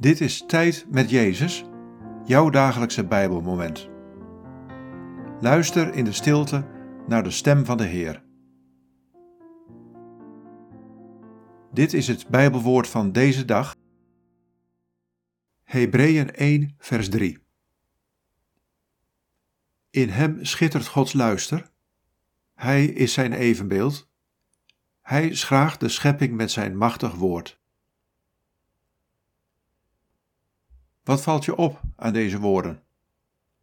Dit is Tijd met Jezus, jouw dagelijkse Bijbelmoment. Luister in de stilte naar de stem van de Heer. Dit is het Bijbelwoord van deze dag. Hebreeën 1, vers 3. In hem schittert Gods luister. Hij is zijn evenbeeld. Hij schraagt de schepping met zijn machtig woord. Wat valt je op aan deze woorden?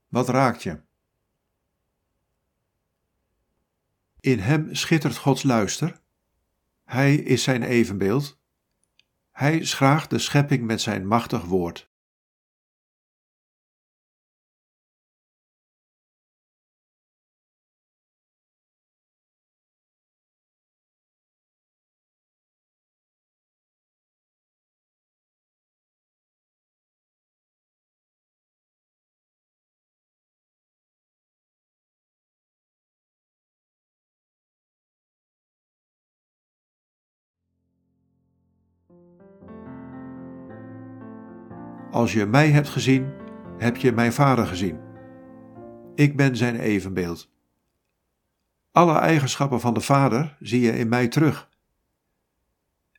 Wat raakt je? In hem schittert Gods luister. Hij is zijn evenbeeld. Hij schraagt de schepping met zijn machtig woord. Als je mij hebt gezien, heb je mijn Vader gezien. Ik ben zijn evenbeeld. Alle eigenschappen van de Vader zie je in mij terug.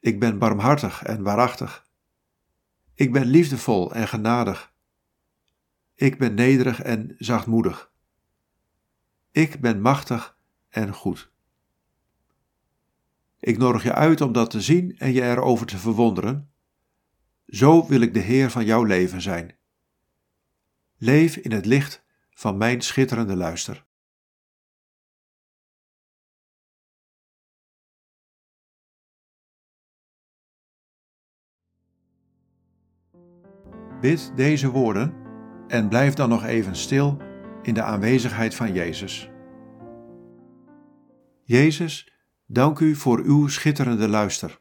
Ik ben barmhartig en waarachtig. Ik ben liefdevol en genadig. Ik ben nederig en zachtmoedig. Ik ben machtig en goed. Ik nodig je uit om dat te zien en je erover te verwonderen. Zo wil ik de Heer van jouw leven zijn. Leef in het licht van mijn schitterende luister. Bid deze woorden en blijf dan nog even stil in de aanwezigheid van Jezus. Jezus, Dank u voor uw schitterende luister.